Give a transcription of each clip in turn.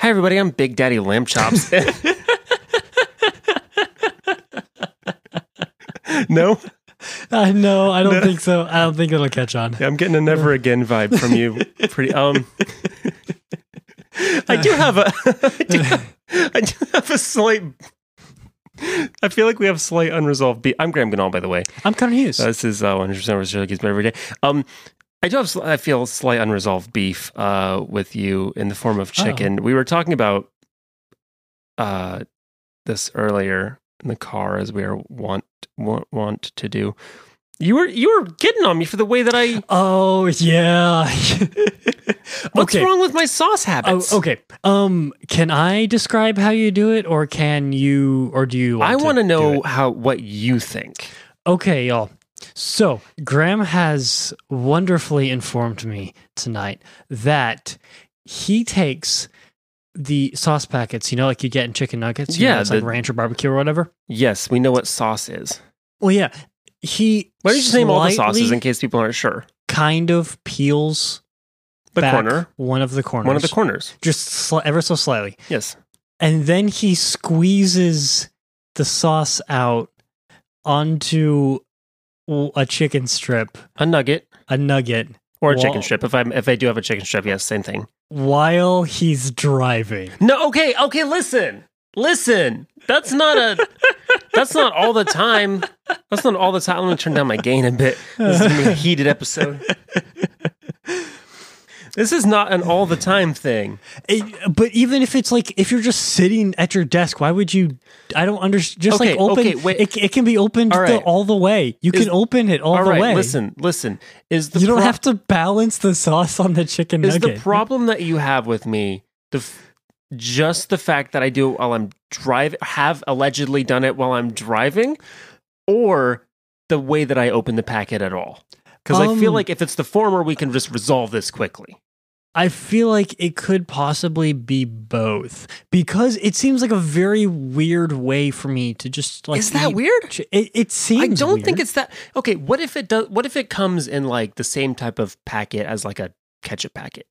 Hi, everybody. I'm Big Daddy Lamb Chops. no, Uh, no, I don't think so. I don't think it'll catch on. I'm getting a never again vibe from you. Pretty. Um, I do have a. I do have, I do have a slight. I feel like we have slight unresolved beef. I'm Graham Ganal, by the way. I'm Connor Hughes. Uh, this is uh, 100% Reserve Geeks every day. Um, I do have, I feel slight unresolved beef uh, with you in the form of chicken. We were talking about uh, this earlier in the car as we are want, want want to do. You were you were getting on me for the way that I. oh yeah. What's okay. wrong with my sauce habits? Oh, okay. Um, can I describe how you do it, or can you, or do you? Want I want to know how what you think. Okay, y'all. So Graham has wonderfully informed me tonight that he takes the sauce packets, you know, like you get in chicken nuggets. you know, Yeah, it's like ranch or barbecue or whatever. Yes, we know what sauce is. Well, yeah, he. Why don't you just name all the sauces in case people aren't sure? Kind of peels The back corner, one of the corners, one of the corners. just ever so slightly, Yes. and then he squeezes the sauce out onto a chicken strip, A nugget a nugget, or a Well- chicken strip. If I if I do have a chicken strip, yes, same thing. while he's driving. No, okay, okay. Listen, listen. That's not a. that's not all the time. That's not all the time. Let me turn down my gain a bit. This is gonna be a heated episode. This is not an all the time thing. It- but even if it's like if you're just sitting at your desk, why would you? I don't understand. Just Okay, like open, okay, wait. It, it can be opened All the, all the way. You Is- can open it all, all the right, way. listen, listen. Is the you don't have to balance the sauce on the chicken is nugget. the problem that you have with me the f- just the fact that I do it while I'm driving have allegedly done it while I'm driving or the way that I open the packet at all because I feel Um, like if it's the former we can just resolve this quickly I feel like it could possibly be both because it seems like a very weird way for me to just like. is that eat weird It, it seems. I don't think it's that okay what if it does what if it comes in like the same type of packet as like a ketchup packet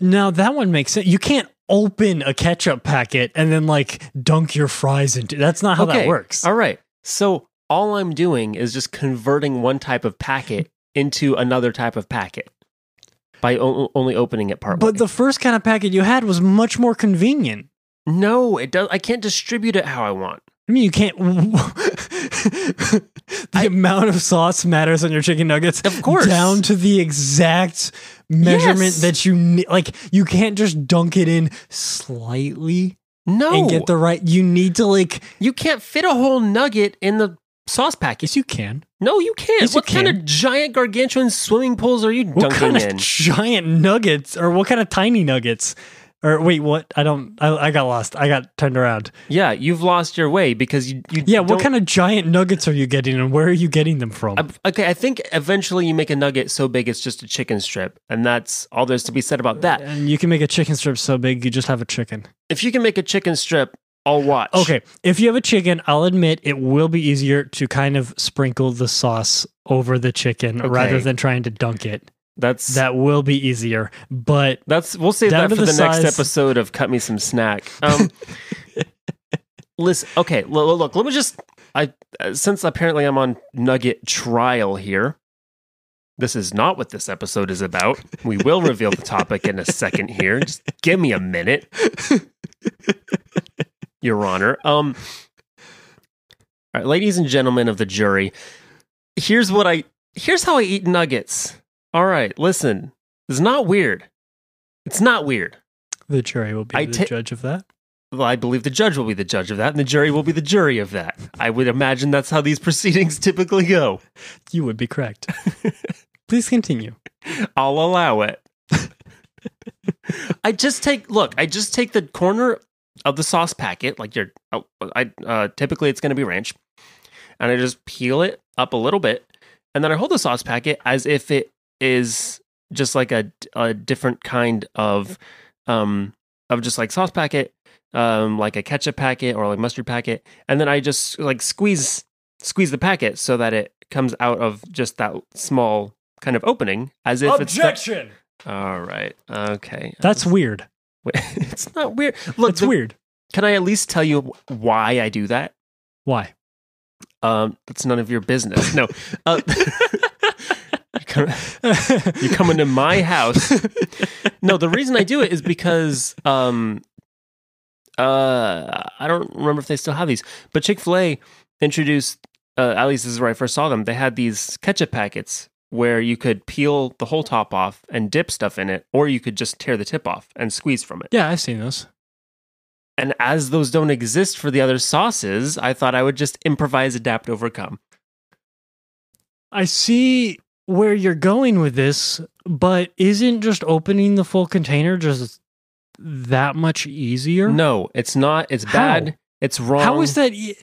Now that one makes sense. You can't open a ketchup packet and then like dunk your fries into. That's not how that works. all right so all I'm doing is just converting one type of packet into another type of packet by o- only opening it part But the first kind of packet you had was much more convenient. no it does I can't distribute it how I want I mean, you can't. the amount of sauce matters on your chicken nuggets, Of course. down to the exact measurement Yes. that you need. Like, you can't just dunk it in slightly no and get the right. You need to like. you can't fit a whole nugget in the sauce packet Yes, you can. no you can't Yes, you what kind can. of giant gargantuan swimming pools are you What dunking kind of in giant nuggets, or what kind of tiny nuggets? Or wait, what? I don't. I, I got lost. I got turned around. yeah you've lost your way because you, you Yeah, what kind of giant nuggets are you getting, and where are you getting them from? I- okay, I think eventually you make a nugget so big it's just a chicken strip, and that's all there's to be said about that. and you can make a chicken strip so big you just have a chicken. If you can make a chicken strip, I'll watch. Okay, if you have a chicken, I'll admit it will be easier to kind of sprinkle the sauce over the chicken Okay. rather than trying to dunk it. that's That will be easier, but that's we'll save that for the, the next episode of Cut Me Some Snack. Um, listen, okay, look, look, let me just. I uh, since apparently I'm on nugget trial here. This is not what this episode is about. We will reveal the topic in a second here. Just give me a minute. Your Honor. Um All right, ladies and gentlemen of the jury, here's what I here's how I eat nuggets. All right, listen. It's not weird. It's not weird. the jury will be I the ta- judge of that. Well, I believe the judge will be the judge of that, and the jury will be the jury of that. I would imagine that's how these proceedings typically go. You would be correct. Please continue. I'll allow it. I just take look. I just take the corner of the sauce packet, like your. oh, I uh, typically it's going to be ranch, and I just peel it up a little bit, and then I hold the sauce packet as if it is just like a a different kind of um of just like sauce packet, um like a ketchup packet or like mustard packet, and then I just like squeeze squeeze the packet so that it comes out of just that small kind of opening as if it's that- all right okay That's weird. it's not weird. Look, it's the- weird. Can I at least tell you why I do that? Why? Um, that's none of your business. No. Uh, you come- you come into my house. No, the reason I do it is because um, uh, I don't remember if they still have these, but Chick Fil A introduced. Uh, at least this is where I first saw them. They had these ketchup packets where you could peel the whole top off and dip stuff in it, or you could just tear the tip off and squeeze from it. Yeah, I've seen those. And as those don't exist for the other sauces, I thought I would just improvise, adapt, overcome. I see where you're going with this, but isn't just opening the full container just that much easier? No, it's not. It's How? bad. It's wrong. How is that? e-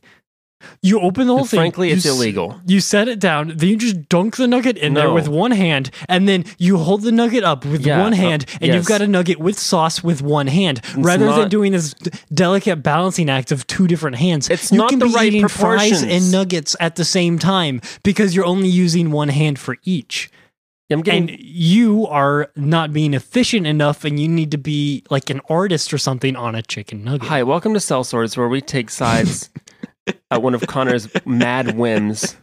You open the whole And thing. frankly, it's s- illegal. You set it down, then you just dunk the nugget in there with one hand, and then you hold the nugget up with Yeah, one uh, hand, and yes. you've got a nugget with sauce with one hand, rather than doing this d- delicate balancing act of two different hands. It's you not can the be right eating fries and nuggets at the same time because you're only using one hand for each. I'm getting. And you are not being efficient enough, and you need to be like an artist or something on a chicken nugget. Hi, welcome to Cell Swords, where we take sides at one of Connor's mad whims.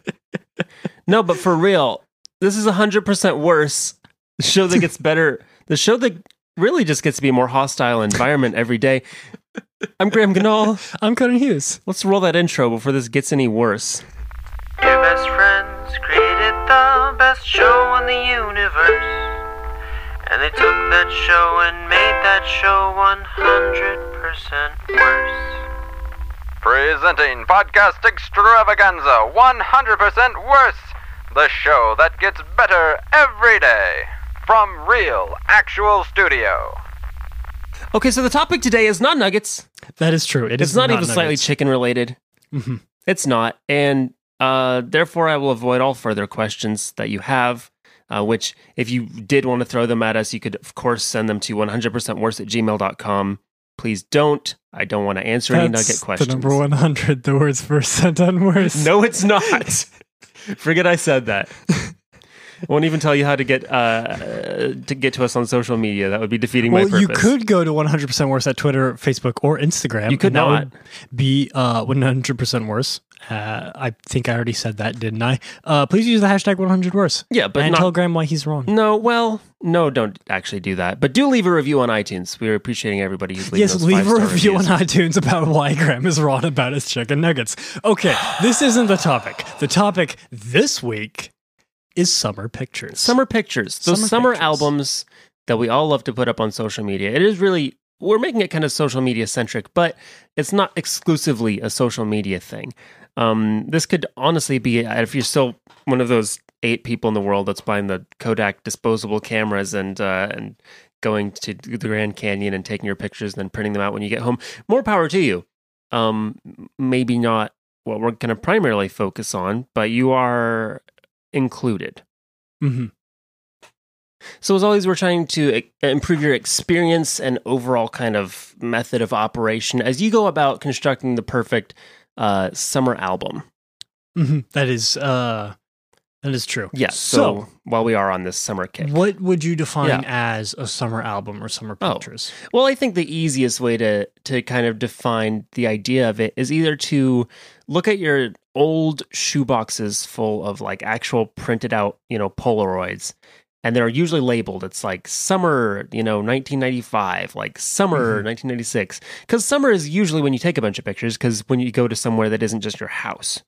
No, but for real, this is hundred percent worse. The show that gets better. The show that really just gets to be a more hostile environment every day. I'm Graham Ganol. I'm Conan Hughes. Let's roll that intro before this gets any worse. Your best friends created the best show in the universe. And they took that show and made that show 100% worse. Presenting Podcast Extravaganza 100% Worse, the show that gets better every day. From real, actual studio. Okay, so the topic today is not nuggets. That is true. It It's is not, even slightly chicken related. Mhm. It's not. And uh, therefore, I will avoid all further questions that you have, uh, which, if you did want to throw them at us, you could, of course, send them to 100% worse at gmail.com. Please don't. I don't want to answer any nugget questions. The number 100, the words first sent on. No, it's not. Forget I said that. Won't even tell you how to get uh, to get to us on social media. That would be defeating. Well, my you could go to 100% worse at Twitter, Facebook, or Instagram. You could not. be uh, 100% worse. Uh, I think I already said that, didn't I? Uh, please use the hashtag 100 worse. Yeah, but and not tell Graham why he's wrong. No, well, no, don't actually do that. But do leave a review on iTunes. We're appreciating everybody who's leaving Yes, leave a review reviews. on iTunes about why Graham is wrong about his chicken nuggets. Okay, this isn't the topic. The topic this week is summer pictures. Summer pictures, those Summer summer, pictures. albums that we all love to put up on social media. It is really we're making it kind of social media centric, but it's not exclusively a social media thing. Um, this could honestly be if you're still one of those eight people in the world that's buying the Kodak disposable cameras and uh, and going to the Grand Canyon and taking your pictures and then printing them out when you get home. More power to you. Um, maybe not what we're going to primarily focus on, but you are included. Mhm. So as always, we're trying to improve your experience and overall kind of method of operation as you go about constructing the perfect uh, summer album. Mhm. That is uh, that is true. Yeah. So, while we are on this summer kick, What would you define Yeah. as a summer album or summer Oh. pictures? well, I think the easiest way to to kind of define the idea of it is either to look at your old shoeboxes full of like actual printed out, you know, Polaroids. And they're usually labeled. It's like summer, you know, 1995, like summer Mhm. 1996. Because summer is usually when you take a bunch of pictures. Because when you go to somewhere that isn't just your house,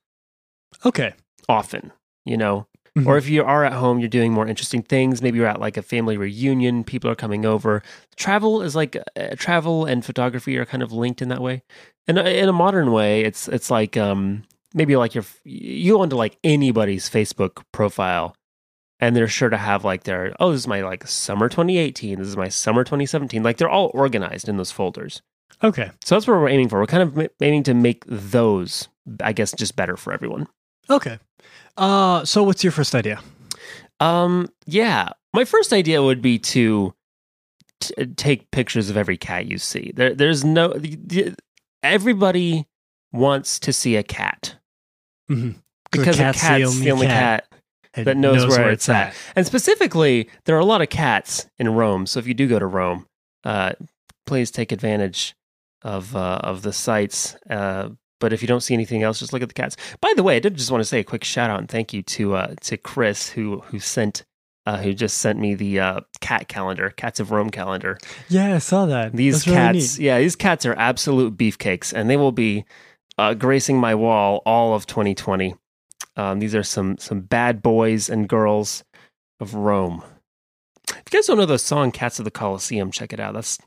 Okay. often, you know, Mhm. or if you are at home, you're doing more interesting things. Maybe you're at like a family reunion, people are coming over. Travel is like uh, travel and photography are kind of linked in that way. And in a modern way, it's it's like um maybe like your you go into like anybody's Facebook profile and they're sure to have like their oh this is my like summer 2018, this is my summer 2017. Like they're all organized in those folders. Okay. So that's what we're aiming for. We're kind of aiming to make those I guess just better for everyone. Okay. Uh, so what's your first idea? Um, yeah. My first idea would be to t- take pictures of every cat you see. There, there's no. Everybody wants to see a cat Mhm. because a cat's the only, cat. It that knows where it's at. And specifically, there are a lot of cats in Rome. So if you do go to Rome, uh, please take advantage of uh, of the sites. Uh, but if you don't see anything else, just look at the cats. By the way, I did just want to say a quick shout out and thank you to uh, to Chris who who sent uh, who just sent me the uh, cat calendar, Cats of Rome calendar. Yeah, I saw that. These That's cats, neat. yeah, these cats are absolute beefcakes, and they will be uh, gracing my wall all of 2020. Um, these are some some bad boys and girls of Rome. If you guys don't know the song "Cats of the Colosseum," check it out. That's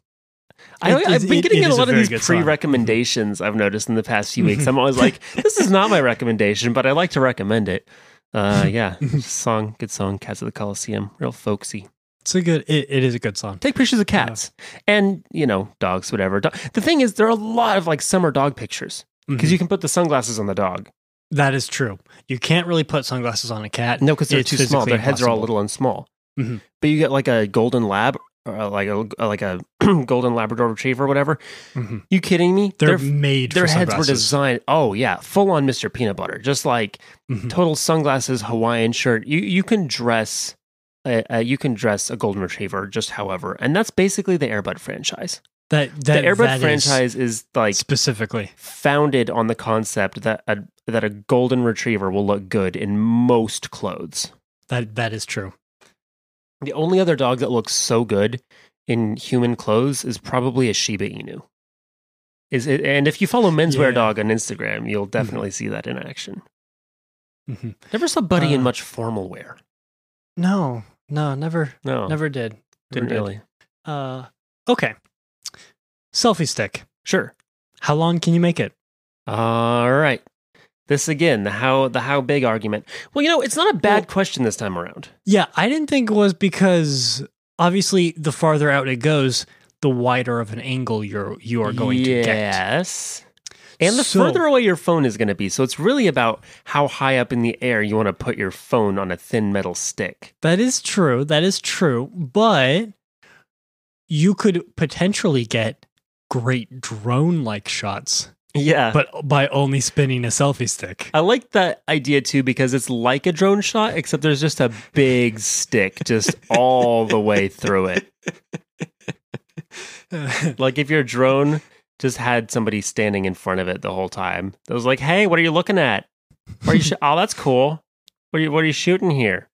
I, I've been getting it a is a lot of these pre-recommendations. I've noticed in the past few weeks. I'm always like, "This is not my recommendation," but I like to recommend it. Uh, yeah, song, good song, "Cats of the Colosseum," real folksy. It's a good. It, it is a good song. Take pictures of cats and you know dogs, whatever. Do- the thing is, there are a lot of like summer dog pictures because Mhm. you can put the sunglasses on the dog. That is true. You can't really put sunglasses on a cat. No, because they're It's too small. Their heads are all little and small. Mhm. But you get like a golden lab or like a like a golden Labrador Retriever, or whatever. Mhm. You kidding me? They're, Their- made. their for heads were designed. Oh yeah, full on Mr. Peanut Butter, just like Mhm. total sunglasses, Hawaiian shirt. You you can dress. Uh, uh, you can dress a golden retriever just however, and that's basically the Air Bud franchise. That The that Air Bud that is franchise is like specifically. founded on the concept that a, that a golden retriever will look good in most clothes. That that is true. The only other dog that looks so good in human clothes is probably a Shiba Inu. Is it, and if you follow Menswear Yeah. Dog on Instagram, you'll definitely see that in action. Mm-hmm. Never saw Buddy in Uh, much formal wear. No, no, never, No, never did. didn't did. really. Uh, okay. Selfie stick. Sure. How long can you make it? All right. This again, the how the how big argument. Well, you know, it's not a bad Well- question this time around. Yeah, I didn't think it was because obviously the farther out it goes, the wider of an angle you're you are going to get. Yes. And the So- further away your phone is going to be. So it's really about how high up in the air you want to put your phone on a thin metal stick. That is true. That is true. But you could potentially get great drone like shots, Yeah. but by only spinning a selfie stick. I like that idea too because it's like a drone shot, except there's just a big stick just all the way through it. Like if your drone just had somebody standing in front of it the whole time. It was like, hey, what are you looking at? What are you sh- oh, that's cool. What are you what are you shooting here?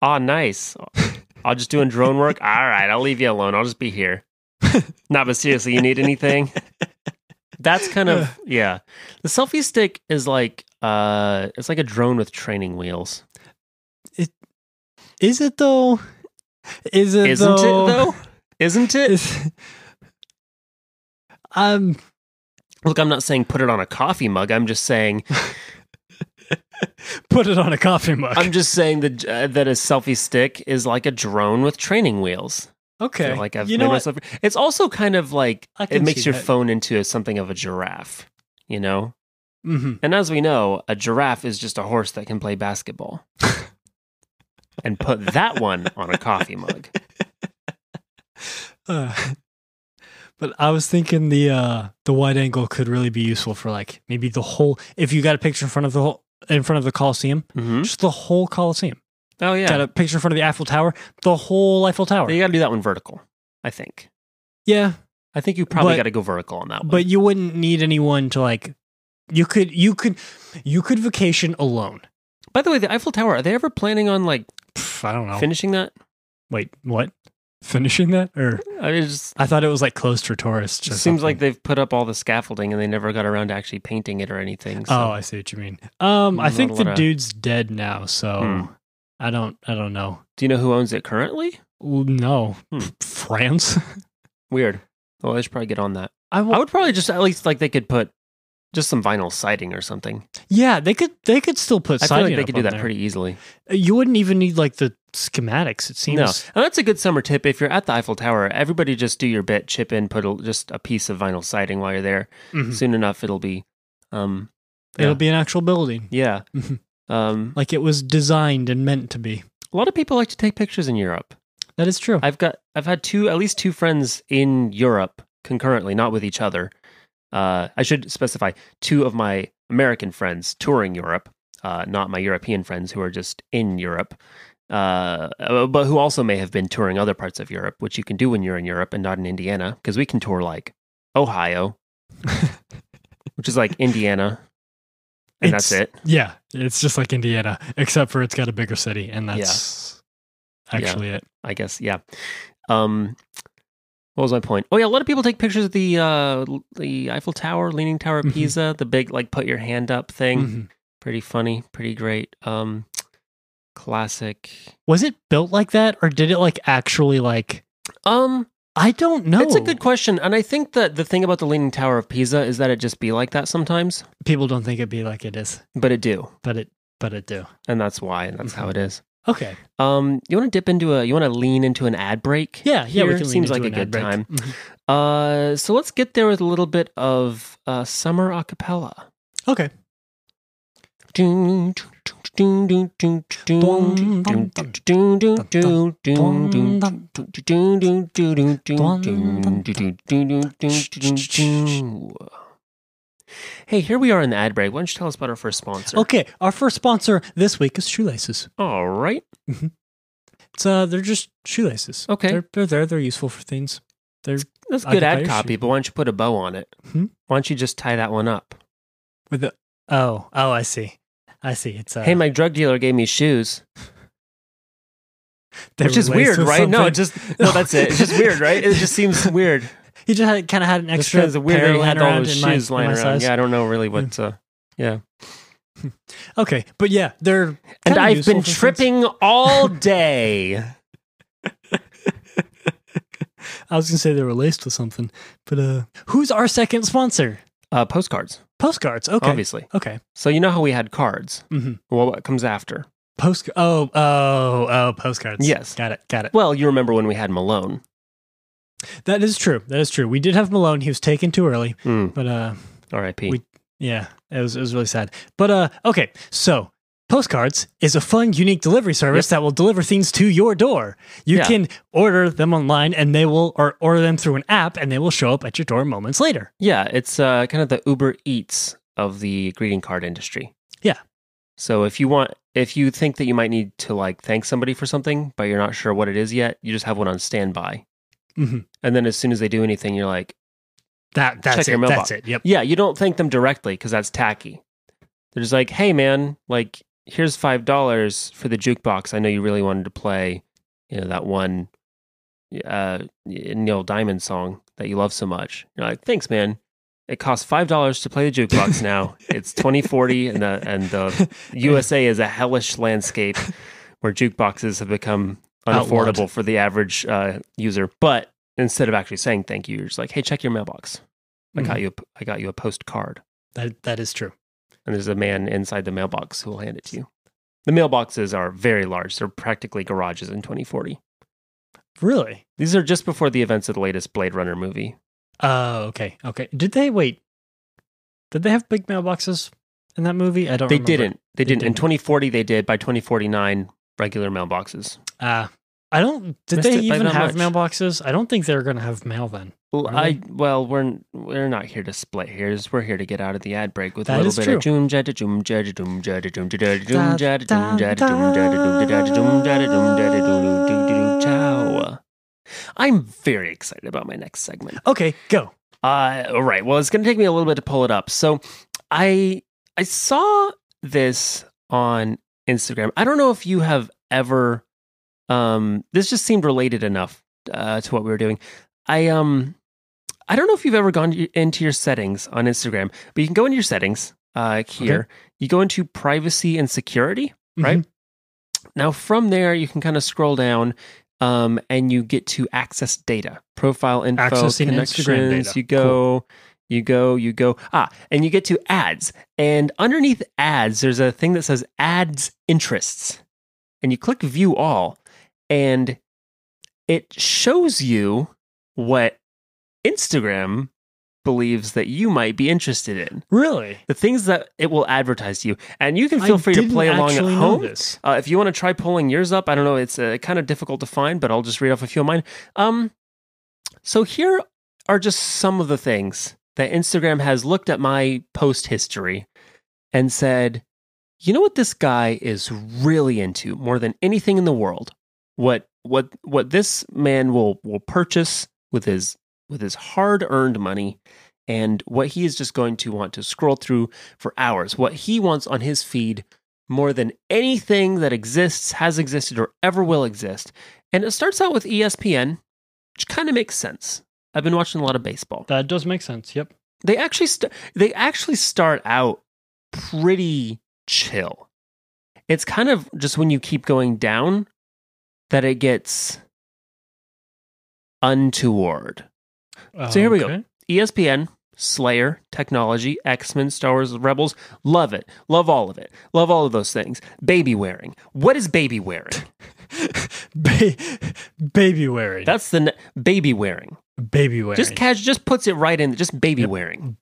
Oh, nice. I'll just doing drone work. All right, I'll leave you alone. I'll just be here. Not, but seriously, you need anything? That's kind of yeah. The selfie stick is like uh it's like a drone with training wheels. It is it though? Is it Isn't though? it though? Isn't it? Is- um, Look, I'm not saying put it on a coffee mug. I'm just saying put it on a coffee mug. I'm just saying that uh, that a selfie stick is like a drone with training wheels. Okay. So, like I've you know myself. It's also kind of like it makes your that. phone into something of a giraffe, you know. Mhm. And as we know, a giraffe is just a horse that can play basketball. and put that one on a coffee mug. Uh, but I was thinking the uh the wide angle could really be useful for like maybe the whole if you got a picture in front of the whole in front of the Coliseum, hmm just the whole Coliseum. Oh yeah, Got a picture in front of the Eiffel Tower, the whole Eiffel Tower. you got to do that one vertical. I think. yeah, I think you probably got to go vertical on that one. but you wouldn't need anyone to like. You could you could you could vacation alone. by the way, the Eiffel Tower. Are they ever planning on like Pff, I don't know. finishing that? Wait, what? Finishing that or I just I thought it was like closed for tourists. it seems like they've put up all the scaffolding and they never got around to actually painting it or anything. So. Oh, I see what you mean. Um, I think the of- dude's dead now, so Hmm. I don't. I don't know. Do you know who owns it currently? No, Hmm. France. Weird. Well, I should probably get on that. I I would probably just at least like they could put just some vinyl siding or something. yeah, they could. They could still put. I feel like siding they could do that there. pretty easily. You wouldn't even need like the schematics. It seems. No, and that's a good summer tip. If you're at the Eiffel Tower, everybody just do your bit, chip in, put a, just a piece of vinyl siding while you're there. Mhm. Soon enough, it'll be, um, It'll be an actual building, yeah. Um, like it was designed and meant to be. a lot of people like to take pictures in Europe. That is true. I've got, I've had two, at least two friends in Europe concurrently, not with each other. Uh, I should specify two of my American friends touring Europe, uh, not my European friends who are just in Europe. uh, uh, but who also may have been touring other parts of Europe, which you can do when you're in Europe and not in Indiana, because we can tour like Ohio, which is like Indiana, and that's it. Yeah, it's just like Indiana, except for it's got a bigger city, and that's Yeah. actually it. I guess, yeah. Um, what was my point? Oh yeah, a lot of people take pictures of the uh, the Eiffel Tower, Leaning Tower of Mhm. Pisa, the big like put your hand up thing. Mhm. Pretty funny, pretty great. Um, classic. Was it built like that, or did it like actually like? Um, I don't know. It's a good question, and I think that the thing about the Leaning Tower of Pisa is that it just be like that sometimes, People don't think it'd be like it is, but it do, but it but it do. and that's why, and that's how it is. Okay. Um, you want to dip into a, you want to lean into an ad break? Yeah, yeah. Here? seems like a good break. time. Mhm. Uh, so let's get there with a little bit of uh summer acapella. Okay. Hey, here we are in the ad break. Why don't you tell us about our first sponsor? Okay. Our first sponsor this week is shoelaces. All right. It's uh, they're just shoelaces. Okay. They're they're there. They're useful for things. They're That's good ad copy, but why don't you put a bow on it? Hmm? Why don't you just tie that one up? with the oh oh I see, I see. It's uh, hey, my drug dealer gave me shoes, which is weird, right? No, something. it just no, that's it. It's just weird, right? It just seems weird. he just had, kind of had an extra kinda weird pair that he laying had all those in my- shoes lying around. size. Yeah, I don't know really what. Uh, yeah, Okay, but yeah, they're and I've been for things. tripping all day. I was gonna say they were laced with something, but uh, who's our second sponsor? Uh, postcards, Postcards. Okay. obviously. Okay. So you know how we had cards. Mm-hmm. Well, what comes after? Post. Oh, oh, oh, postcards. Yes. Got it. Got it. Well, you remember when we had Malone? That is true. That is true. We did have Malone. He was taken too early, Hmm. but uh, R.I.P. We- yeah, it was it was really sad. But uh, okay, so. Postcards is a fun, unique delivery service that will deliver things to your door. You Yeah. can order them online and they will, or order them through an app and they will show up at your door moments later. Yeah, it's uh, kind of the Uber Eats of the greeting card industry. Yeah. So if you want, if you think that you might need to like thank somebody for something, but you're not sure what it is yet, you just have one on standby. Mhm. And then as soon as they do anything, you're like, That that's Check your it. mailbox. That's it. Yep. yeah, you don't thank them directly because that's tacky. They're just like, hey man, like here's five dollars for the jukebox. I know you really wanted to play, you know, that one uh Neil Diamond song that you love so much. You're like, thanks, man. It costs five dollars to play the jukebox now. it's twenty forty and the and the USA is a hellish landscape where jukeboxes have become Outlawed. unaffordable for the average uh, user. But instead of actually saying thank you, you're just like, hey, check your mailbox. I got Mhm. you. A, I got you a postcard, That that is true. And there's a man inside the mailbox who will hand it to you. The mailboxes are very large; they're practically garages in 2040. Really? These are just before the events of the latest Blade Runner movie. Oh, okay. Okay. Did they wait? Did they have big mailboxes in that movie? I don't. Know. They remember. didn't. They, They didn't. In didn't. 2040, they did. By 2049, regular mailboxes. Uh I don't. Did Missed they even have much. mailboxes? I don't think they were going to have mail then. Well, I well, we're we're not here to split hairs. We're here to get out of the ad break with a That little is bit true. of doom jada doom jada doom jada doom jada doom jada doom jada doom jada doom jada doom jada doom jada doom doo doo doo ciao. I'm very excited about my next segment. Okay, go. Uh, all right. Well, it's going to take me a little bit to pull it up. So, I I saw this on Instagram. I don't know if you have ever. Um, this just seemed related enough uh, to what we were doing. I um, I don't know if you've ever gone into your settings on Instagram, but you can go into your settings uh, here. You go into privacy and security. Right. Now, from there, you can kind of scroll down um, and you get to access data, profile info, Accessing connections. You go, you go, you go. Ah, and you get to ads. And underneath ads, there's a thing that says ads interests. And you click view all, and it shows you what Instagram believes that you might be interested in. Really? The things that it will advertise to you. And you can feel I free to play along at home. This. Uh, if you want to try pulling yours up, I don't know, it's uh, kind of difficult to find, but I'll just read off a few of mine. Um, so here are just some of the things that Instagram has looked at my post history and said, You know what this guy is really into more than anything in the world? What what what this man will will purchase with his with his hard-earned money and what he is just going to want to scroll through for hours. What he wants on his feed more than anything that exists, has existed or ever will exist. And it starts out with ESPN, which kind of makes sense. I've been watching a lot of baseball That does make sense. Yep. they actually st- they actually start out pretty chill. It's kind of just when you keep going down that it gets untoward. So here we go. ESPN, Slayer, Technology, X Men, Star Wars, Rebels, love it. Love all of it. Love all of those things. Baby wearing. What is baby wearing? Ba- baby wearing. That's the ne- baby wearing. baby wearing. Just cash just puts it right in. Just baby wearing.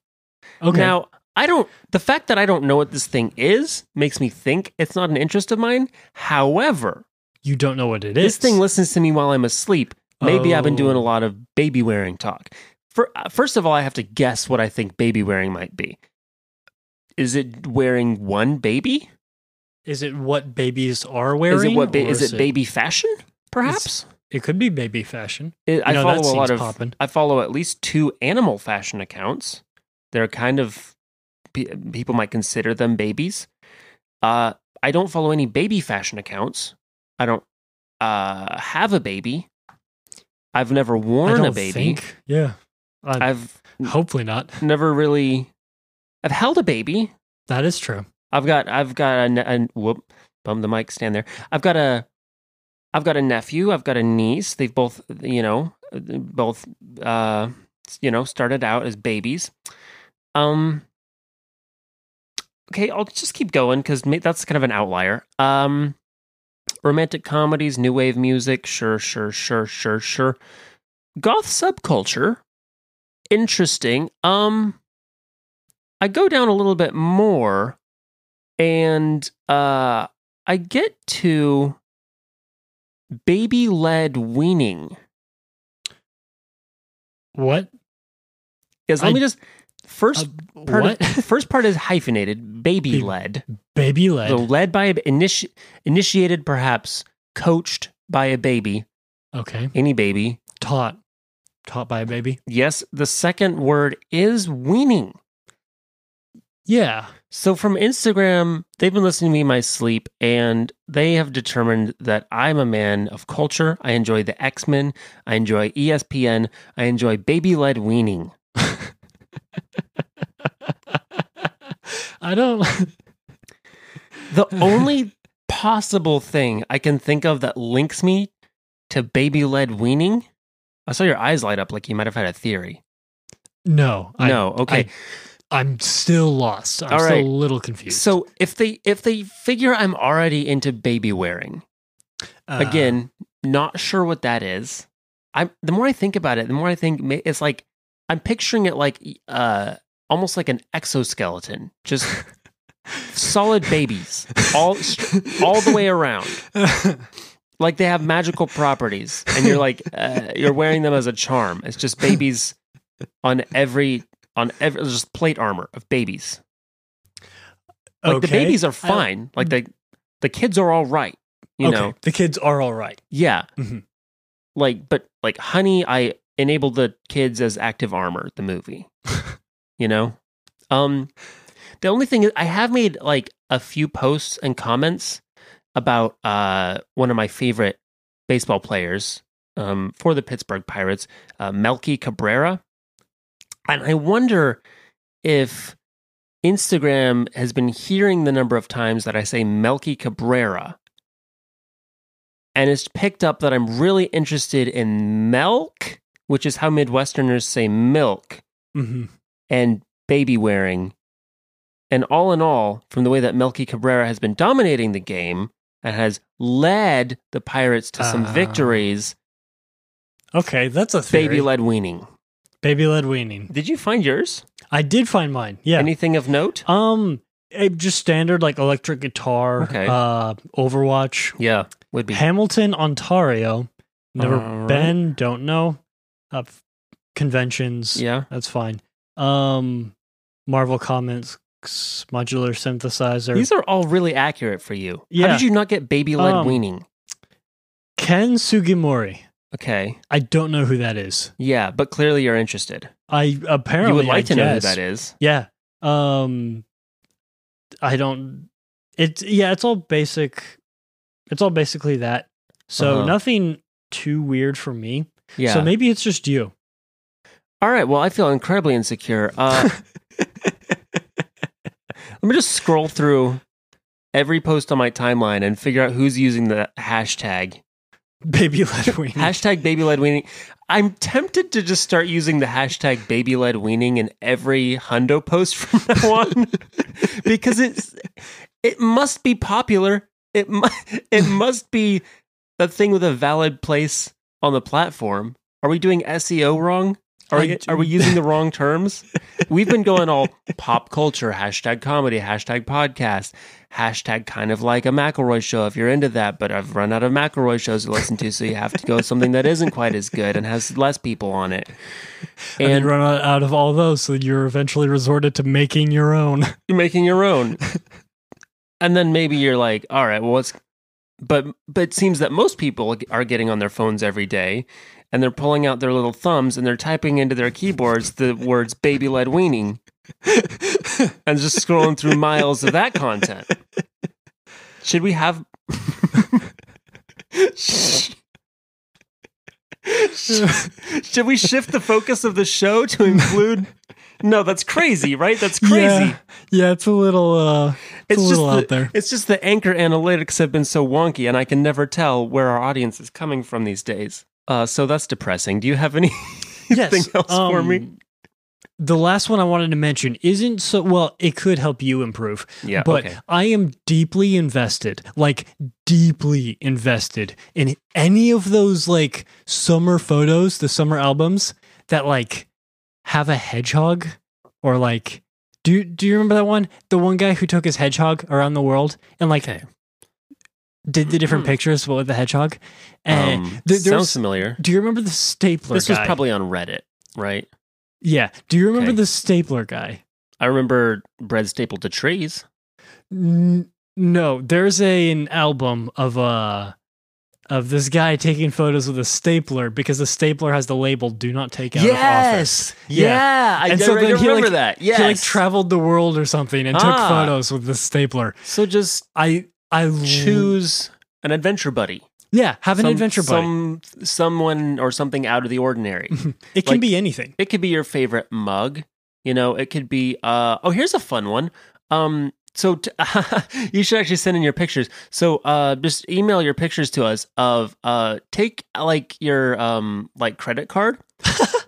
okay. Now, I don't, the fact that I don't know what this thing is makes me think it's not an interest of mine. However, you don't know what it is. this thing listens to me while I'm asleep. Maybe I've been doing a Oh. lot of baby wearing talk. For, uh, first of all, I have to guess what I think baby wearing might be. Is it wearing one baby? Is it what babies are wearing? Is it what? Ba- or is it baby fashion? Perhaps. It could be baby fashion. It, I know, follow a lot of. poppin'. I follow at least two animal fashion accounts. They're kind of people might consider them babies. Uh, I don't follow any baby fashion accounts. I don't uh, have a baby. I've never worn a baby. think. Yeah. I, I've hopefully not. never really. I've held a baby. That is true. I've got. I've got a. a whoop. Bum the mic. Stand there. I've got a. I've got a nephew. I've got a niece. They've both. You know. Both. Uh. You know. Started out as babies. Um. Okay, I'll just keep going because that's kind of an outlier. Um. Romantic comedies, new wave music, sure, sure, sure, sure, sure. Goth subculture, interesting. Um, I go down a little bit more, and uh, I get to baby led weaning. What? Because let I- me just first Uh, part. Of, first part is hyphenated, Baby- led. Baby led. So led by initi- initiated, perhaps coached by a baby, okay. any baby. Taught. Taught by a baby. Yes, the second word is weaning. Yeah. So from Instagram, they've been listening to me in my sleep, and they have determined that I'm a man of culture. I enjoy the X Men. I enjoy ESPN. I enjoy baby led weaning. I don't. The only possible thing I can think of that links me to baby led weaning. I saw your eyes light up like you might have had a theory. no. I- no, okay. I, am still lost. I'm All still right. a little confused. so if they if they figure I'm already into baby wearing, Uh, again, not sure what that is. I'm the more I think about it, the more I think it's like I'm picturing it like uh almost like an exoskeleton, just solid babies, all all the way around. Like they have magical properties, and you're like uh, you're wearing them as a charm. It's just babies on every on every there's just plate armor of babies. Like the babies are fine. Like the the kids are all right. You okay. know, the kids are all right. yeah. Mhm. Like, but like, honey, I enabled the kids as active armor. The movie, you know. Um, the only thing is, I have made like a few posts and comments about uh one of my favorite baseball players um for the Pittsburgh Pirates, uh, Melky Cabrera, and I wonder if Instagram has been hearing the number of times that I say Melky Cabrera. And it's picked up that I'm really interested in milk, which is how Midwesterners say milk, hmm and baby wearing. And all in all, from the way that Melky Cabrera has been dominating the game and has led the Pirates to some Ah. victories, Okay, that's a theory. baby led weaning. baby led weaning. Did you find yours? I did find mine. Yeah. Anything of note? um, just standard like electric guitar. Okay. Uh, Overwatch. Yeah, would be. Hamilton, Ontario. Never right. been. Don't know. Uh, conventions. Yeah. That's fine. Um, Marvel Comics Modular synthesizer. These are all really accurate for you. Yeah. How did you not get baby led Um, weaning? Ken Sugimori. Okay. I don't know who that is. Yeah, but clearly you're interested. I apparently you would like I to know who that is. Yeah. Um I don't it's yeah, it's all basic it's all basically that. So Uh-huh. nothing too weird for me. Yeah. So maybe it's just you. all right. Well, I feel incredibly insecure. Uh, let me just scroll through every post on my timeline and figure out who's using the hashtag Baby led weaning. hashtag baby led weaning. I'm tempted to just start using the hashtag baby led weaning in every hundo post from now on because it's it must be popular. It mu- it must be a thing with a valid place on the platform. Are we doing SEO wrong? Are we, are we using the wrong terms? We've been going all pop culture, hashtag comedy, hashtag podcast, hashtag kind of like a McElroy show if you're into that. But I've run out of McElroy shows to listen to, so you have to go something that isn't quite as good and has less people on it. and run out- out of all those, so you're eventually resorted to making your own. you're making your own. and then maybe you're like, all right, well, what's but but it seems that most people are getting on their phones every day and they're pulling out their little thumbs and they're typing into their keyboards the words baby led weaning and just scrolling through miles of that content. Should we have Should we shift the focus of the show to include No, that's crazy, right? That's crazy. Yeah, yeah it's a little uh it's, a just the, out there. It's just the anchor analytics have been so wonky, and I can never tell where our audience is coming from these days. Uh, so that's depressing. Do you have anything Yes, else for me? um, The last one I wanted to mention isn't so well, it could help you improve. Yeah, But okay. I am deeply invested, like deeply invested in any of those like summer photos, the summer albums that like have a hedgehog or like do you, do you remember that one? The one guy who took his hedgehog around the world and like Okay. Did the different Hmm. pictures with the hedgehog. And Um, th- sounds familiar. do you remember the stapler This guy? was probably on Reddit, right? Yeah. Do you remember Okay. the stapler guy? I remember bread stapled to trees. N- no, there's a, an album of uh of this guy taking photos with a stapler because the stapler has the label "Do not take out of office." yeah, I, And I so then he, remember like- that. Yes, He like traveled the world or something and took Ah. photos with the stapler. so just I I choose an adventure buddy. Yeah, have an Some- adventure buddy. Some someone or something out of the ordinary. it can like- be anything. it could be your favorite mug you know it could be uh oh here's a fun one um so t- you should actually send in your pictures so uh just email your pictures to us of uh take like your um like credit card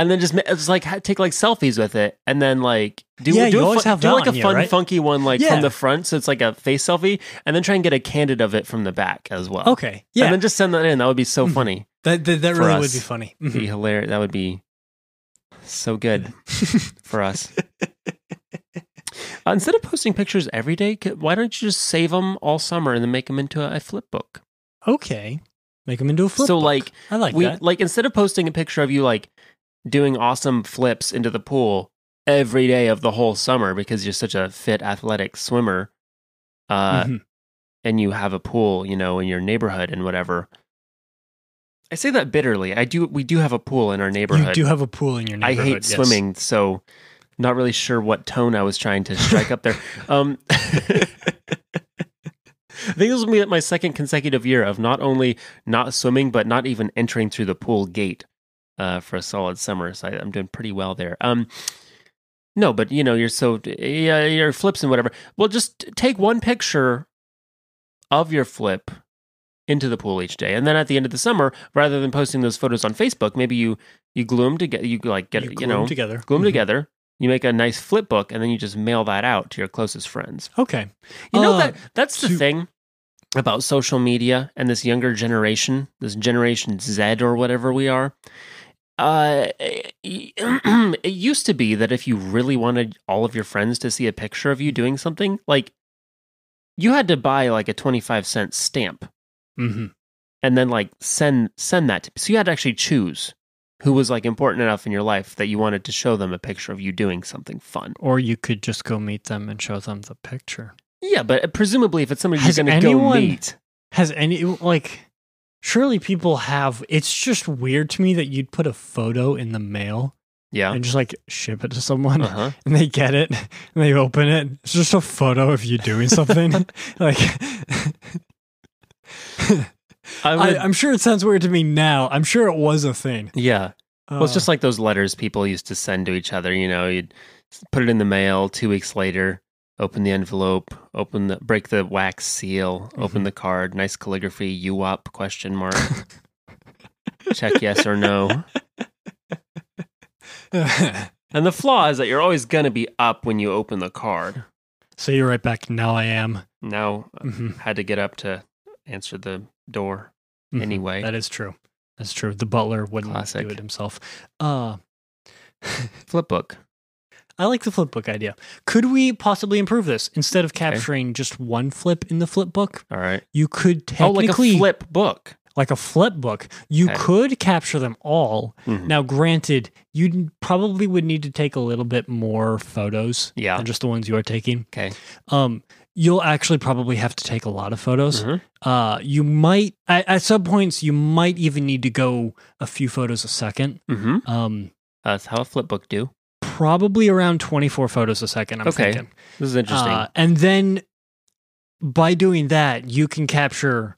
and then just it's like ha- take like selfies with it and then like do, Yeah, do, you a always fun- do like a you, fun right? funky one like Yeah. from the front so it's like a face selfie and then try and get a candid of it from the back as well Okay, yeah, and then just send that in that would be so Mhm. funny that that, that really would be funny. be Mhm. hilarious. That would be so good for us. Uh, instead of posting pictures every day, why don't you just save them all summer and then make them into a, a flip book? Okay, make them into a flip. so, book. like, I like we that. like instead of posting a picture of you like doing awesome flips into the pool every day of the whole summer because you're such a fit, athletic swimmer, uh, Mhm. and you have a pool, you know, in your neighborhood and whatever. I say that bitterly. I do. We do have a pool in our neighborhood. You do have a pool in your I hate yes. swimming, so not really sure what tone I was trying to strike up there. Um, I think this will be my second consecutive year of not only not swimming, but not even entering through the pool gate uh, for a solid summer. So I, I'm doing pretty well there. Um, no, but you know, you're so yeah, your flips and whatever. Well, just take one picture of your flip into the pool each day, and then at the end of the summer, rather than posting those photos on Facebook, maybe you you glue them together. You like get you, you, know together. glue them Mhm. together. You make a nice flip book, and then you just mail that out to your closest friends. Okay. You know Uh, that that's the to- thing about social media and this younger generation, this generation Z or whatever we are. Uh, it used to be that if you really wanted all of your friends to see a picture of you doing something, like you had to buy like a 25 cent stamp hmm and then like send send that to, so you had to actually choose who was like important enough in your life that you wanted to show them a picture of you doing something fun. Or you could just go meet them and show them the picture. Yeah, but presumably if it's somebody Has you're going to go meet, Has any like surely people have it's just weird to me that you'd put a photo in the mail yeah, and just like ship it to someone uh-huh. and they get it and they open it. It's just a photo of you doing something. like I I'm sure it sounds weird to me now. I'm sure it was a thing. yeah. Well, it's Uh, just like those letters people used to send to each other. You know, you'd put it in the mail. Two weeks later, open the envelope, open the break the wax seal, open Mhm. the card. Nice calligraphy. You up? Question mark. Check yes or no. And the flaw is that you're always going to be up when you open the card. so you're right back. Now I am. Now I Mhm, had to get up to answer the door. mhm. Anyway. that is true. That's true. The butler wouldn't Classic. do it himself. Uh, Flipbook. I like the flip book idea. Could we possibly improve this? Instead of capturing just one flip in the flip book, All right. you could Oh, like a flip book. like a flip book. You Okay. could capture them all. Mhm. Now, granted, you probably would need to take a little bit more photos Yeah. than just the ones you are taking. Okay. Um, you'll actually probably have to take a lot of photos. Mhm. Uh, you might at, at some points you might even need to go a few photos a second. Mm-hmm. Um, That's how a flipbook do. Probably around twenty four photos a second. I'm Okay. thinking. This is interesting. Uh, and then by doing that, you can capture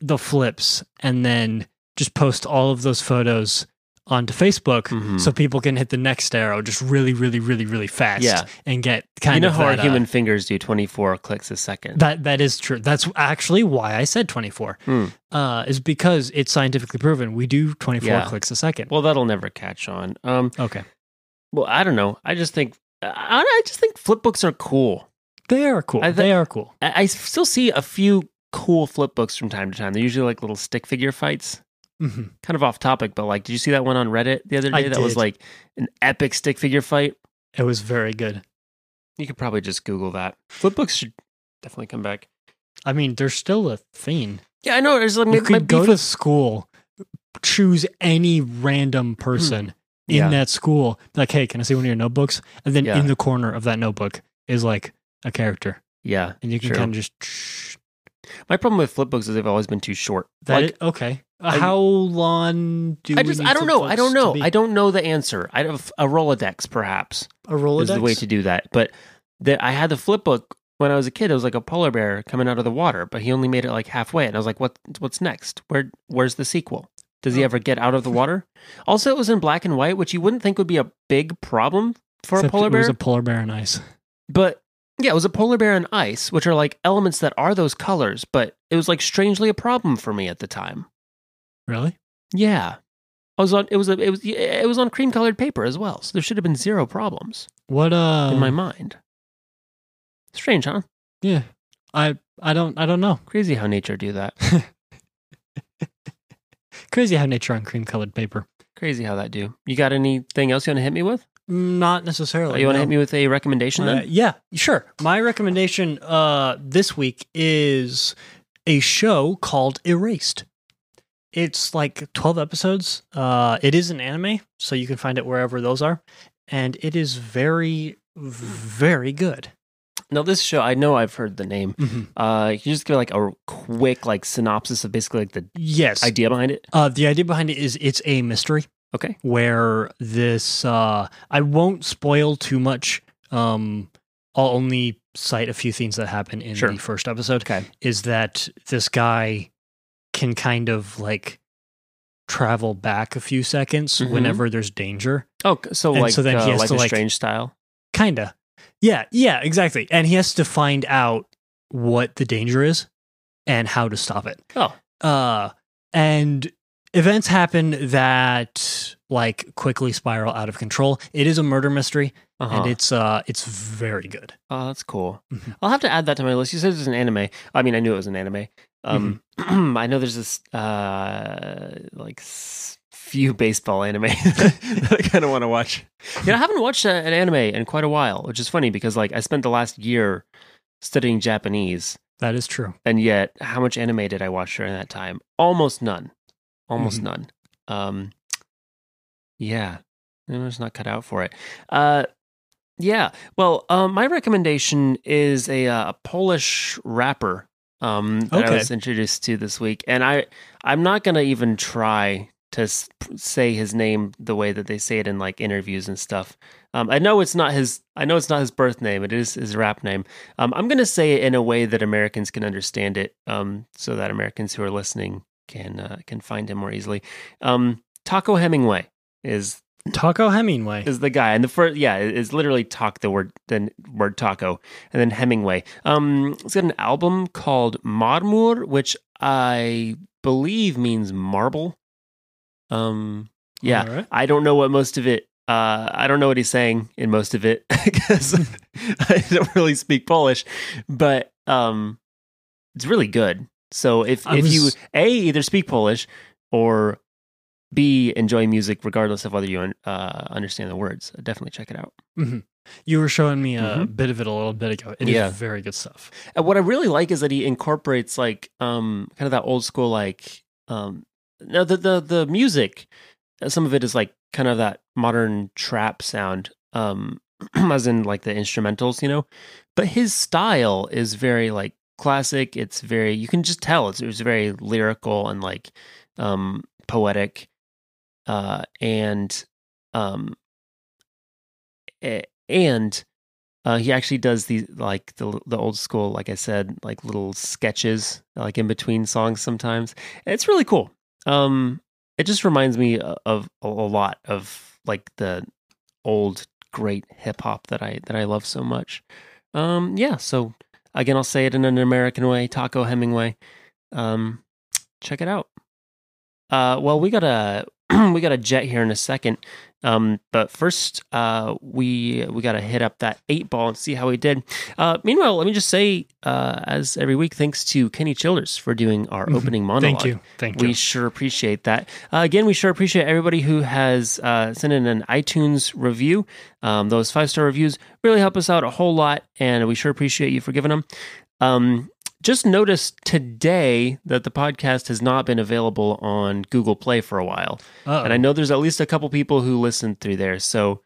the flips and then just post all of those photos onto Facebook Mhm. so people can hit the next arrow just really, really, really, really fast Yeah. and get kind of you know of how our that, uh, human fingers do 24 clicks a second. that that is true. That's actually why I said 24. Hmm. Uh, is because it's scientifically proven. We do 24 Yeah. clicks a second. well, that'll never catch on. Um, okay. Well, I don't know. I just think I, I just think flipbooks are cool. They are cool. I thi- they are cool. I, I still see a few cool flipbooks from time to time. They're usually like little stick figure fights. Mhm. Kind of off topic, but like, did you see that one on Reddit the other I day? that was like an epic stick figure fight. It was very good. You could probably just Google that. Flipbooks should definitely come back. I mean, there's still a thing. Yeah, I know. There's like you my, my could go beef to school, choose any random person in Yeah. that school. Like, hey, can I see one of your notebooks? And then Yeah. in the corner of that notebook is like a character, Yeah, and you can True. kind of just. my problem with flipbooks is they've always been too short. That like, is- okay. I- How long do I just I don't know. I don't know. I don't know the answer. I have a Rolodex perhaps a Rolodex. is the way to do that. But the, I had the flip book when I was a kid. It was like a polar bear coming out of the water, but he only made it like halfway, and I was like, "What? What's next? Where? Where's the sequel? Does he Oh. ever get out of the water?" Also, it was in black and white, which you wouldn't think would be a big problem for Except a polar bear. It was a polar bear and ice. but yeah, it was a polar bear and ice, which are like elements that are those colors, but it was like strangely a problem for me at the time. Really? Yeah. I was on it was a, it was it was on cream colored paper as well. So there should have been zero problems What? Uh. in my mind. Strange, huh? yeah. I. I don't. I don't know. Crazy how nature do that. Crazy how nature on cream colored paper. Crazy how that do. You got anything else you want to hit me with? Not necessarily. Oh, you want to no. hit me with a recommendation Uh, then? yeah, sure. My recommendation uh, this week is a show called Erased. It's like 12 episodes. Uh, it is an anime, so you can find it wherever those are. And it is very, very good. No, this show I know I've heard the name. Uh, can you just give like a quick like synopsis of basically like the Yes. idea behind it? Uh, the idea behind it is it's a mystery. Okay. where this uh I won't spoil too much. Um I'll only cite a few things that happen in Sure. the first episode. Okay. Is that this guy can kind of like travel back a few seconds Mhm. whenever there's danger. Oh, so And like so then he uh, has like to, a like- strange style. Kinda. Yeah, yeah, exactly. And he has to find out what the danger is and how to stop it. Oh, Uh and events happen that like quickly spiral out of control. It is a murder mystery uh-huh. and it's uh it's very good. Oh, that's cool. Mhm. I'll have to add that to my list. You said it's an anime. I mean, I knew it was an anime. Um, Mm-hmm. I know there's this uh, like s- few baseball anime that I kind of want to watch. You know, I haven't watched an anime in quite a while, which is funny because like I spent the last year studying Japanese, That is true. and yet how much anime did I watch during that time? Almost none. Almost Mhm. none. Um, Yeah, I was not cut out for it. Uh, yeah. Well, um, my recommendation is a, uh, a Polish rapper um, that Okay. I was introduced to this week, and I I'm not gonna even try to say his name the way that they say it in like interviews and stuff. Um, I know it's not his. I know it's not his birth name. It is his rap name. Um, I'm gonna say it in a way that Americans can understand it, um, so that Americans who are listening can uh, can find him more easily. Um, Taco Hemingway is Taco Hemingway. is the guy, and the first yeah is literally talk the word the word taco, and then Hemingway. Um, it's got an album called Marmur, which I believe means marble. Um, yeah, right. I don't know what most of it. Uh, I don't know what he's saying in most of it because I don't really speak Polish, but um, it's really good. So if I if you a either speak Polish or b enjoy music regardless of whether you uh, understand the words, definitely check it out. You were showing me a Mhm. bit of it a little bit ago. It is Yeah. very good stuff. And what I really like is that he incorporates like um kind of that old school like um no the the the music uh, some of it is like kind of that modern trap sound um as in like the instrumentals you know but his style is very like classic it's very you can just tell it's it was very lyrical and like um poetic uh and um and uh, he actually does these like the the old school, like I said, like little sketches, like in between songs sometimes. It's really cool. Um, it just reminds me o- of a, a lot of like the old great hip hop that I that I love so much. Um, yeah. So again, I'll say it in an American way, Taco Hemingway. Um, check it out. Uh, well, we got a we got a jet here in a second. Um, but first, uh, we we got to hit up that eight ball and see how we did. Uh, meanwhile, let me just say, uh, as every week, thanks to Kenny Childers for doing our Mhm. opening monologue. Thank you. Thank you. We sure appreciate that. Uh, again, we sure appreciate everybody who has uh, sent in an iTunes review. Um, those five star reviews really help us out a whole lot, and we sure appreciate you for giving them. Um, just noticed today that the podcast has not been available on Google Play for a while. Uh-oh. And I know there's at least a couple people who listen through there. So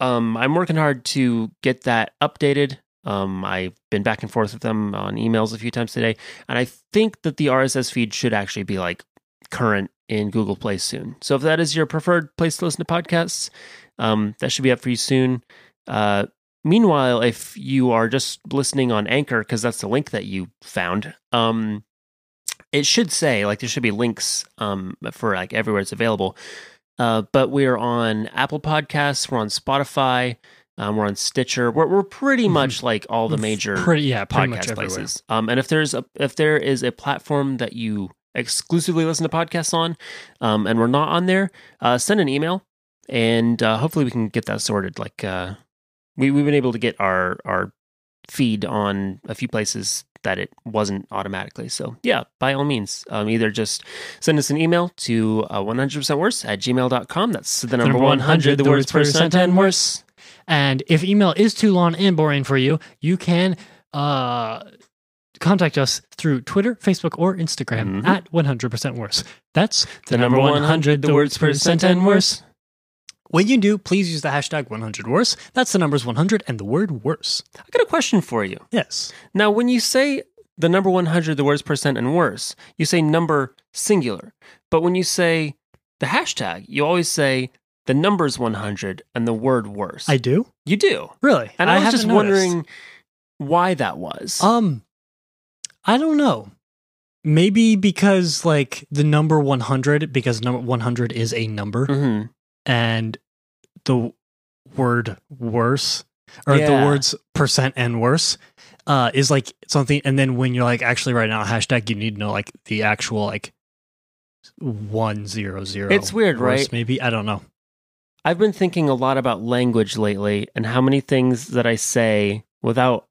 um, I'm working hard to get that updated. Um, I've been back and forth with them on emails a few times today. And I think that the RSS feed should actually be like current in Google Play soon. So if that is your preferred place to listen to podcasts, um, that should be up for you soon. Uh, meanwhile, if you are just listening on Anchor, because that's the link that you found, um, it should say like there should be links um, for like everywhere it's available. Uh, but we're on Apple Podcasts, we're on Spotify, um, we're on Stitcher. We're we're pretty Mhm. much like all the major pretty yeah, pretty podcast places. Um, and if there's a if there is a platform that you exclusively listen to podcasts on, um, and we're not on there, uh, send an email, and uh, hopefully we can get that sorted. Like uh, we we've been able to get our our feed on a few places that it wasn't automatically. So yeah, by all means, um, either just send us an email to uh, 100% worse at gmail.com. That's the number 100, the words percent and worse. And if email is too long and boring for you, you can uh, contact us through Twitter, Facebook, or Instagram Mhm. at 100% worse. That's The number 100, the words percent and worse. When you do, please use the hashtag 100 worse. That's the numbers 100 and the word worse. I got a question for you. Yes. Now, when you say the number 100, the words percent and worse, you say number singular. But when you say the hashtag, you always say the numbers 100 and the word worse. I do? you do. Really? And I, was just noticed. wondering why that was. Um, I don't know. Maybe because like the number 100, because number 100 is a number, hmm and the word worse or Yeah. the words percent and worse uh, is like something. And then when you're like actually right now hashtag, you need to know like the actual like one zero zero. It's weird, right? Maybe I don't know. I've been thinking a lot about language lately and how many things that I say without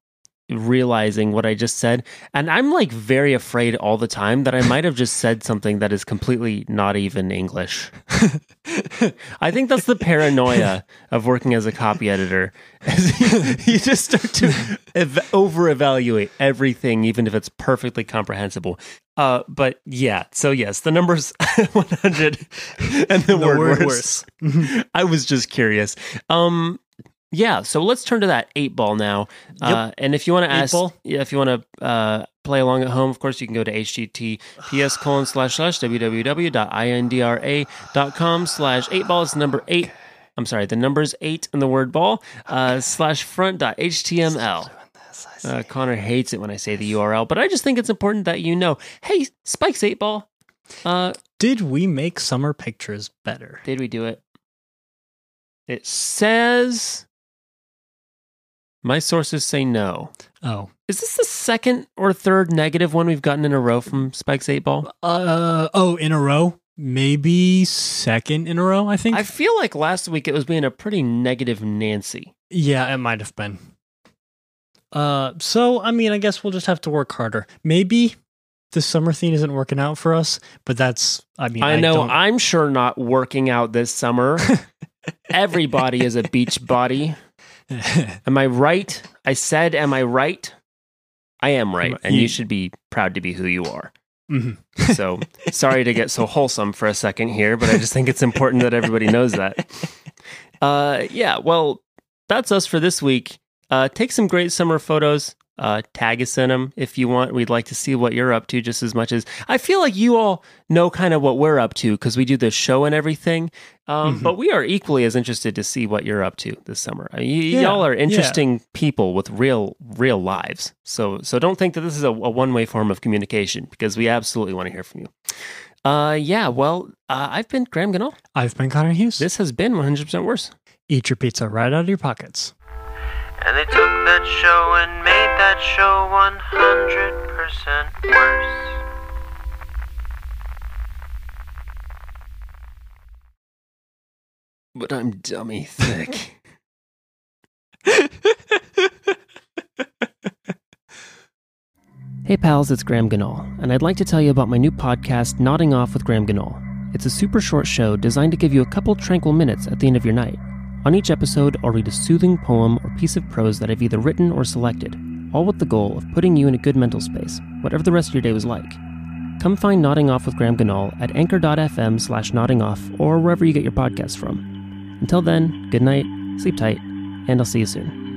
realizing what I just said. And I'm like very afraid all the time that I might have just said something that is completely not even English. I think that's the paranoia of working as a copy editor. you just start to ev- over evaluate everything, even if it's perfectly comprehensible. Uh, but yeah, so yes, the number's 100 and the, word, word worse. I was just curious. Um, yeah, so let's turn to that eight ball now. Uh, and if you want to ask, ball? yeah, if you want to uh, play along at home, of course, you can go to https colon slash slash www.indra.com slash eight ball. It's number eight. I'm sorry, the number is eight in the word ball uh, slash front dot html. Uh, Connor hates it when I say the URL, but I just think it's important that you know. Hey, Spike's eight ball. Uh, Did we make summer pictures better? did we do it? It says. My sources say no. Oh. Is this the second or third negative one we've gotten in a row from Spike's eight ball? Uh oh, in a row? Maybe second in a row, I think. I feel like last week it was being a pretty negative Nancy. Yeah, it might have been. Uh so I mean, I guess we'll just have to work harder. Maybe the summer theme isn't working out for us, but that's I mean, I know don't- I'm sure not working out this summer. Everybody is a beach body. Am I right? I said, am I right? I am right, and you You- should be proud to be who you are. Mhm. So sorry to get so wholesome for a second here, but I just think it's important that everybody knows that. Uh, yeah, well, that's us for this week. Uh, take some great summer photos. Uh, tag us in them if you want. We'd like to see what you're up to just as much as I feel like you all know kind of what we're up to because we do the show and everything. Um, Mhm. But we are equally as interested to see what you're up to this summer. I mean, y- Yeah, y'all are yeah. interesting people with real, real lives. So, so don't think that this is a, a one way form of communication because we absolutely want to hear from you. Uh, yeah. Well, uh, I've been Graham Ganol. I've been Connor Hughes. This has been 100% worse. Eat your pizza right out of your pockets. And they took that show and made that show 100% worse. But I'm dummy thick. hey pals, it's Graham Ganol, and I'd like to tell you about my new podcast, Nodding Off with Graham Ganol. It's a super short show designed to give you a couple tranquil minutes at the end of your night. On each episode, I'll read a soothing poem or piece of prose that I've either written or selected, all with the goal of putting you in a good mental space, whatever the rest of your day was like. Come find Nodding Off with Graham Ganol at anchor.fm slash nodding off or wherever you get your podcasts from. Until then, good night, sleep tight, and I'll see you soon.